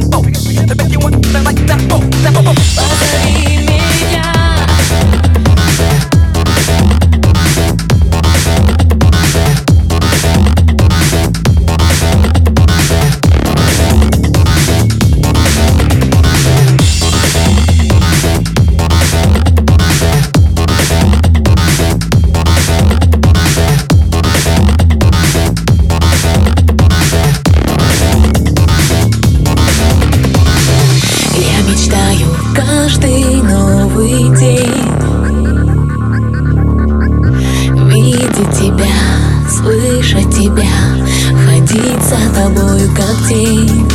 tempo to make you want to like that. Oh, that. тебя. Ходить за тобою как тень.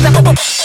Step up, up.